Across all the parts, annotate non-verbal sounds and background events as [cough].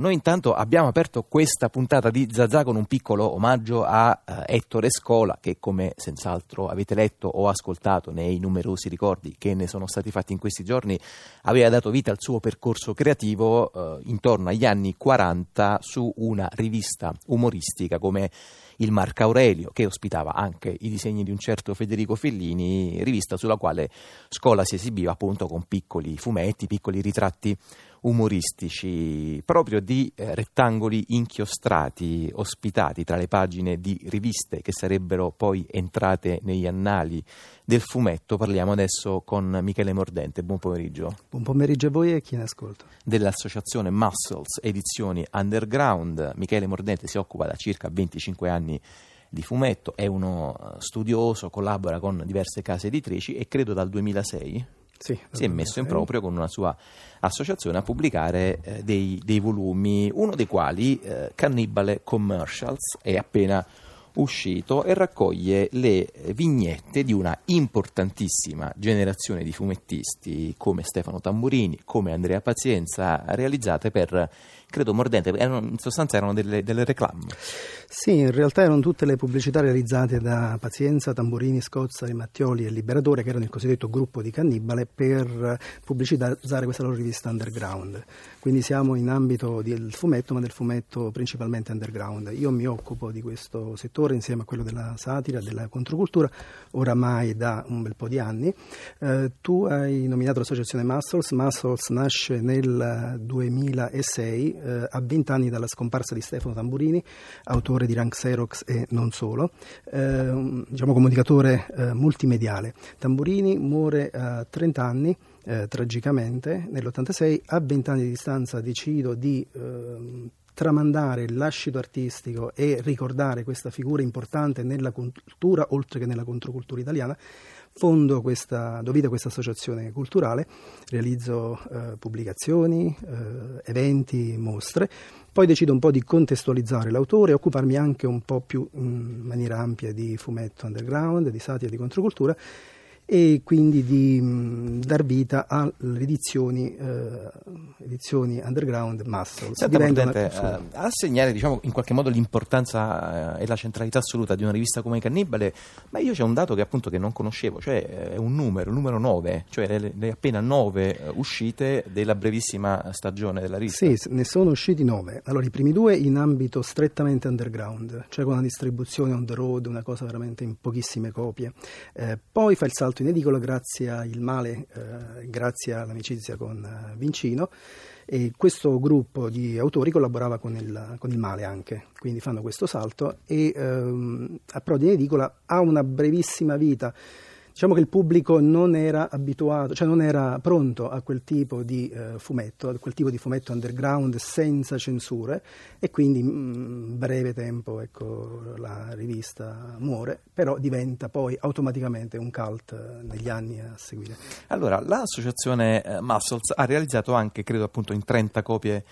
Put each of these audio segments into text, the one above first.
Noi intanto abbiamo aperto questa puntata di Zazà con un piccolo omaggio a uh, Ettore Scola che come senz'altro avete letto o ascoltato nei numerosi ricordi che ne sono stati fatti in questi giorni aveva dato vita al suo percorso creativo uh, intorno agli anni 40 su una rivista umoristica come il Marco Aurelio, che ospitava anche i disegni di un certo Federico Fellini, rivista sulla quale Scola si esibiva appunto con piccoli fumetti, piccoli ritratti umoristici, proprio di eh, rettangoli inchiostrati, ospitati tra le pagine di riviste che sarebbero poi entrate negli annali del fumetto. Parliamo adesso con Michele Mordente. Buon pomeriggio. Buon pomeriggio a voi e chi ne ascolta. Dell'associazione Muscles Edizioni Underground. Michele Mordente si occupa da circa 25 anni di fumetto, è uno eh, studioso, collabora con diverse case editrici e credo dal 2006 sì, si è messo in proprio con una sua associazione a pubblicare eh, dei, dei, volumi, uno dei quali, eh, Cannibale Commercials, è appena uscito e raccoglie le vignette di una importantissima generazione di fumettisti come Stefano Tamburini, come Andrea Pazienza, realizzate per credo mordente, in sostanza erano delle, delle reclame. Sì, in realtà erano tutte le pubblicità realizzate da Pazienza, Tamburini, Scozza, Mattioli e Liberatore, che erano il cosiddetto gruppo di Cannibale, per pubblicizzare questa loro rivista underground. Quindi siamo in ambito del fumetto, ma del fumetto principalmente underground. Io mi occupo di questo settore insieme a quello della satira, della controcultura, oramai da un bel po' di anni. Eh, tu hai nominato l'associazione Muscles. Muscles nasce nel 2006 eh, a 20 anni dalla scomparsa di Stefano Tamburini, autore di Rank Xerox e non solo, eh, diciamo comunicatore eh, multimediale. Tamburini muore a 30 anni. Eh, tragicamente nell'86 a 20 anni di distanza decido di eh, tramandare lascito artistico e ricordare questa figura importante nella cultura oltre che nella controcultura italiana fondo questa, do vita a questa associazione culturale, realizzo eh, pubblicazioni, eh, eventi, mostre, poi decido un po' di contestualizzare l'autore occuparmi anche un po' più in maniera ampia di fumetto underground, di satira, di controcultura e quindi di mh, dar vita alle edizioni, eh, edizioni underground Muscles. Senta, Presidente, eh, a segnare diciamo, in qualche modo l'importanza eh, e la centralità assoluta di una rivista come Cannibale, ma io c'è un dato che appunto che non conoscevo, cioè è un numero, il numero 9, cioè le, le appena 9 eh, uscite della brevissima stagione della rivista. Sì, ne sono usciti 9. Allora i primi due in ambito strettamente underground, cioè con una distribuzione on the road, una cosa veramente in pochissime copie. Eh, poi fa il salto in edicola grazie al male, eh, grazie all'amicizia con eh, Vincino. E questo gruppo di autori collaborava con il, con il male anche, quindi fanno questo salto e ehm, Approdi in edicola ha una brevissima vita Diciamo che il pubblico non era abituato, cioè non era pronto a quel tipo di eh, fumetto, a quel tipo di fumetto underground senza censure e quindi in mm, breve tempo ecco, la rivista muore, però diventa poi automaticamente un cult eh, negli anni a seguire. Allora, l'associazione eh, Muscles ha realizzato anche, credo appunto in 30 copie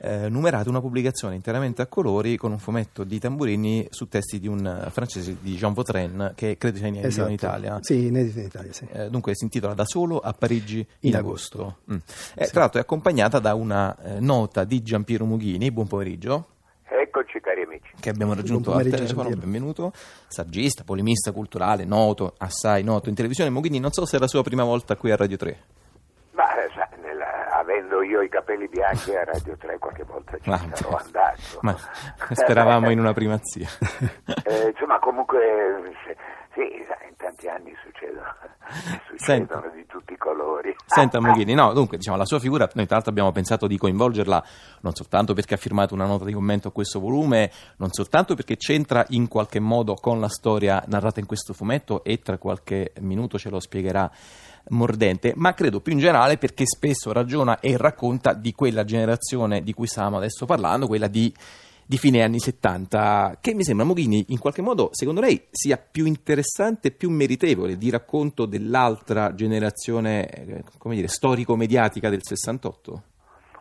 eh, numerate una pubblicazione interamente a colori con un fumetto di tamburini su testi di un eh, francese di Jean Vautrin che credo sia inedito esatto. in Italia. Sì, inedito in Italia, sì. Eh, dunque si intitola Da solo a Parigi in, in agosto. agosto. Mm. Eh, sì. Tra l'altro è accompagnata da una eh, nota di Giampiero Mughini. Buon pomeriggio. Eccoci cari amici. Che abbiamo raggiunto al telefono, benvenuto. Saggista, polemista culturale, noto, assai noto in televisione. Mughini, non so se è la sua prima volta qui a Radio 3 avendo io i capelli bianchi a Radio 3 qualche volta ci ma, sarò andato. Ma speravamo in una primazia. eh, insomma, comunque, sì, in tanti anni succedono, succedono Senta. di tutti i colori. Senta Mughini, no, dunque, diciamo, la sua figura, noi tra l'altro abbiamo pensato di coinvolgerla non soltanto perché ha firmato una nota di commento a questo volume, non soltanto perché c'entra in qualche modo con la storia narrata in questo fumetto e tra qualche minuto ce lo spiegherà mordente, ma credo più in generale perché spesso ragiona e racconta di quella generazione di cui stiamo adesso parlando, quella di, di fine anni 70, che mi sembra Moghini in qualche modo, secondo lei, sia più interessante e più meritevole di racconto dell'altra generazione, eh, come dire, storico-mediatica del 68?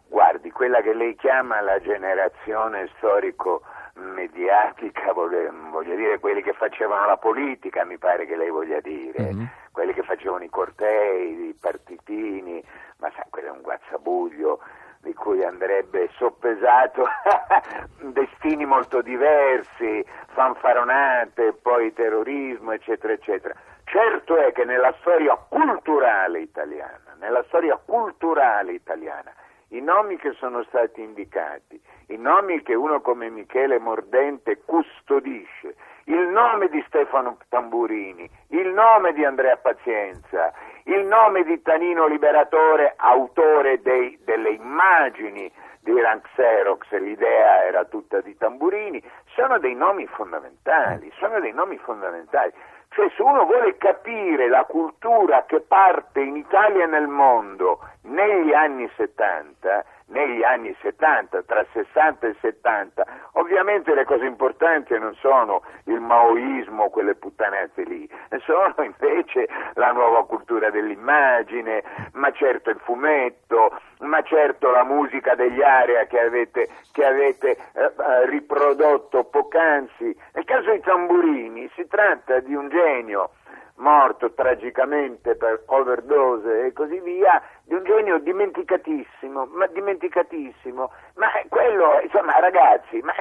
Guardi, quella che lei chiama la generazione storico mediatica, voglio dire quelli che facevano la politica, mi pare che lei voglia dire, mm-hmm. quelli che facevano i cortei, i partitini, ma sa, quello è un guazzabuglio. Di cui andrebbe soppesato [laughs] destini molto diversi, fanfaronate, poi terrorismo, eccetera, eccetera. Certo è che nella storia culturale italiana, nella storia culturale italiana, i nomi che sono stati indicati, i nomi che uno come Michele Mordente custodisce, il nome di Stefano Tamburini, il nome di Andrea Pazienza, il nome di Tanino Liberatore, autore dei, delle immagini di Rank Xerox, l'idea era tutta di Tamburini, sono dei nomi fondamentali, sono dei nomi fondamentali. Cioè se uno vuole capire la cultura che parte in Italia e nel mondo negli anni 70, negli anni 70, tra 60 e 70, ovviamente le cose importanti non sono il maoismo, quelle puttanate lì, [laughs] sono invece la nuova cultura dell'immagine, ma certo il fumetto, ma certo la musica degli area che avete, che avete eh, eh riprodotto poc'anzi. Nel caso dei tamburini si tratta di un genio morto tragicamente per overdose e così via, di un genio dimenticatissimo, ma dimenticatissimo, ma quello, insomma, ragazzi, ma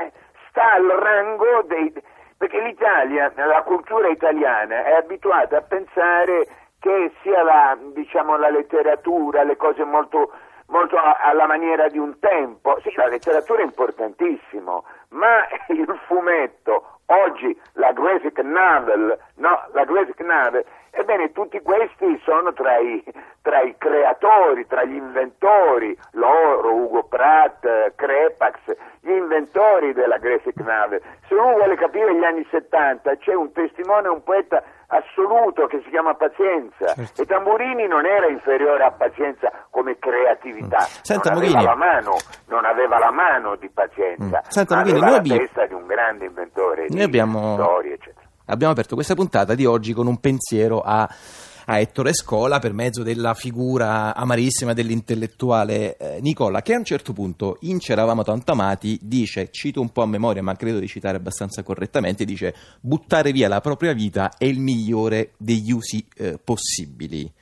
sta al rango dei... perché l'Italia, la cultura italiana è abituata a pensare che sia la, diciamo, la letteratura, le cose molto, molto alla maniera di un tempo, sì, la letteratura è importantissimo, ma il fumetto Oggi novel, no, la graphic novel, ebbene tutti questi sono tra i, tra i creatori, tra gli inventori, loro, Ugo Pratt, Crepax, gli inventori della graphic novel. Se uno vuole capire gli anni 70 c'è un testimone, un poeta assoluto che si chiama Pazienza certo. e Tamburini non era inferiore a Pazienza come creatività, mm. Senta, non, aveva la mano, non aveva la mano di Pazienza, mm. Senta, Mughini, aveva la abbiamo... testa di un grande inventore noi abbiamo... storie, eccetera. Abbiamo aperto questa puntata di oggi con un pensiero a a Ettore Scola per mezzo della figura amarissima dell'intellettuale eh, Nicola, che a un certo punto in C'eravamo tanto amati dice, cito un po' a memoria ma credo di citare abbastanza correttamente, dice buttare via la propria vita è il migliore degli usi eh, possibili.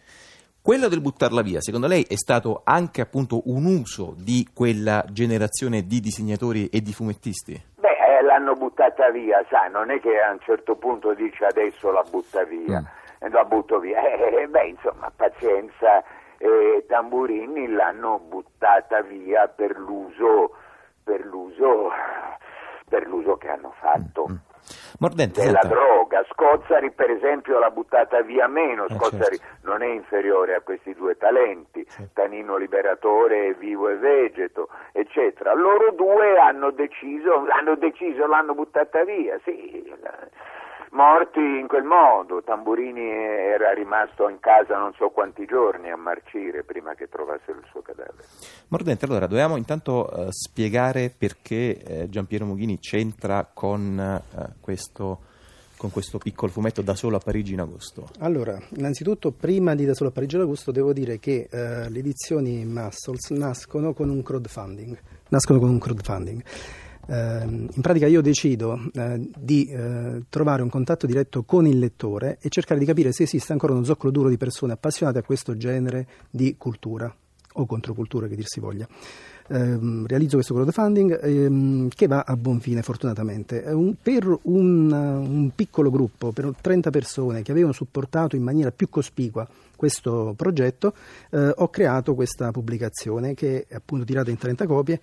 Quello del buttarla via, secondo lei, è stato anche appunto un uso di quella generazione di disegnatori e di fumettisti? Eh, l'hanno buttata via, sa, non è che a un certo punto dice adesso la butta via. Mm la butto via. Eh, beh, insomma, pazienza, eh, Tamburini l'hanno buttata via per l'uso, per l'uso, per l'uso che hanno fatto. Mm. Mordente, della senta. droga. Scozzari, per esempio, l'ha buttata via meno. Eh, Scozzari certo. non è inferiore a questi due talenti, certo. Tanino Liberatore, Vivo e Vegeto, eccetera. Loro due hanno deciso, hanno deciso, l'hanno buttata via, sì. Morti in quel modo. Tamburini era rimasto in casa non so quanti giorni a marcire prima che trovassero il suo cadavere. Mordente, allora dobbiamo intanto uh, spiegare perché uh, Giampiero Mughini c'entra con, uh, questo, con questo piccolo fumetto da solo a Parigi in agosto. Allora, innanzitutto prima di da solo a Parigi in agosto devo dire che le edizioni Muscles nascono con un crowdfunding. Nascono con un crowdfunding. Eh, in pratica io decido eh, di eh, trovare un contatto diretto con il lettore e cercare di capire se esiste ancora uno zoccolo duro di persone appassionate a questo genere di cultura o controcultura che dir si voglia. Ehm, realizzo questo crowdfunding ehm, che va a buon fine fortunatamente. Un, per un, un, piccolo gruppo, per 30 persone che avevano supportato in maniera più cospicua questo progetto, eh, ho creato questa pubblicazione che è appunto tirata in 30 copie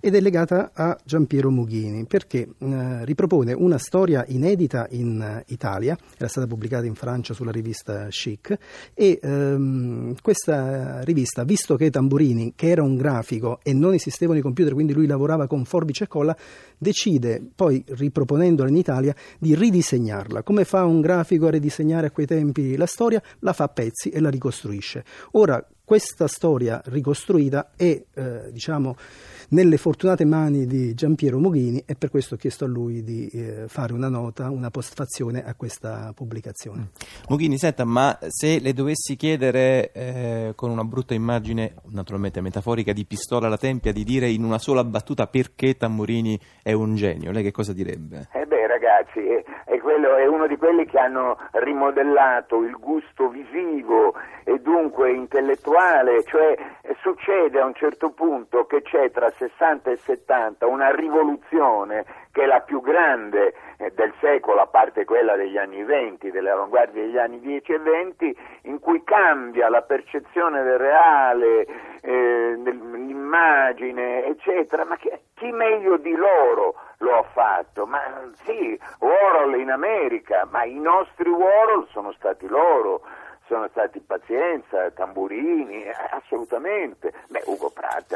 ed è legata a Giampiero Mughini perché eh, ripropone una storia inedita in Italia, era stata pubblicata in Francia sulla rivista Chic e ehm, questa rivista, visto che Tamburini, che era un grafico e non esistevano i computer, quindi lui lavorava con forbice e colla, decide poi riproponendola in Italia di ridisegnarla. Come fa un grafico a ridisegnare a quei tempi la storia? La fa a pezzi e la ricostruisce. Ora, questa storia ricostruita è, eh, diciamo, nelle fortunate mani di Giampiero Mughini e per questo ho chiesto a lui di eh, fare una nota, una postfazione a questa pubblicazione. Mm. Mughini, senta, ma se le dovessi chiedere eh, con una brutta immagine, naturalmente metaforica, di pistola alla tempia, di dire in una sola battuta perché Tamburini è un genio, lei che cosa direbbe? Eh beh, ragazzi ragazzi, è, è, quello, è, uno di quelli che hanno rimodellato il gusto visivo e dunque intellettuale, cioè succede a un certo punto che c'è tra 60 e 70 una rivoluzione che è la più grande eh, del secolo, a parte quella degli anni 20, delle avanguardie degli anni 10 e 20, in cui cambia la percezione del reale, eh, dell'immagine, eccetera, ma che, chi meglio di loro lo ha fatto? Ma sì, Warhol in America, ma i nostri Warhol sono stati loro sono stati Pazienza, Tamburini, assolutamente. Beh, Ugo Pratt,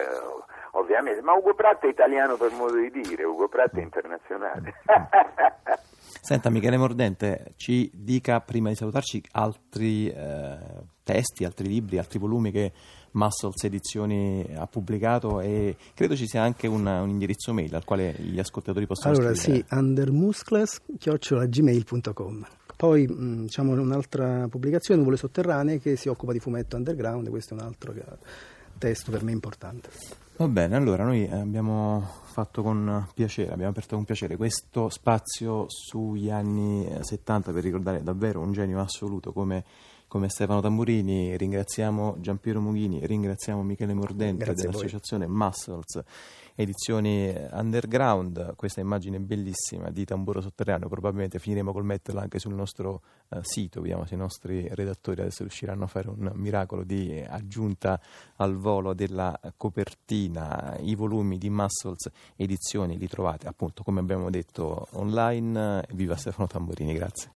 ovviamente, ma Ugo Pratt è italiano per modo di dire, Ugo Pratt è internazionale. [laughs] Senta Michele Mordente, ci dica prima di salutarci altri eh, testi, altri libri, altri volumi che Muscles Edizioni ha pubblicato e credo ci sia anche un, un indirizzo mail al quale gli ascoltatori possono allora, scrivere. Allora sì, undermuscles.gmail.com poi diciamo un'altra pubblicazione, Nuvole Sotterranee, che si occupa di fumetto underground, questo è un altro testo per me importante. Va bene, allora noi abbiamo fatto con piacere, abbiamo aperto con piacere questo spazio sugli anni 70 per ricordare davvero un genio assoluto come, come Stefano Tamburini. Ringraziamo Giampiero Mughini, ringraziamo Michele Mordente Grazie dell'associazione Muscles edizioni underground, questa immagine bellissima di tamburo sotterraneo, probabilmente finiremo col metterla anche sul nostro uh, sito, vediamo se i nostri redattori adesso riusciranno a fare un miracolo di aggiunta al volo della copertina, i volumi di Muscles edizioni li trovate appunto come abbiamo detto online, viva Stefano Tamburini, grazie.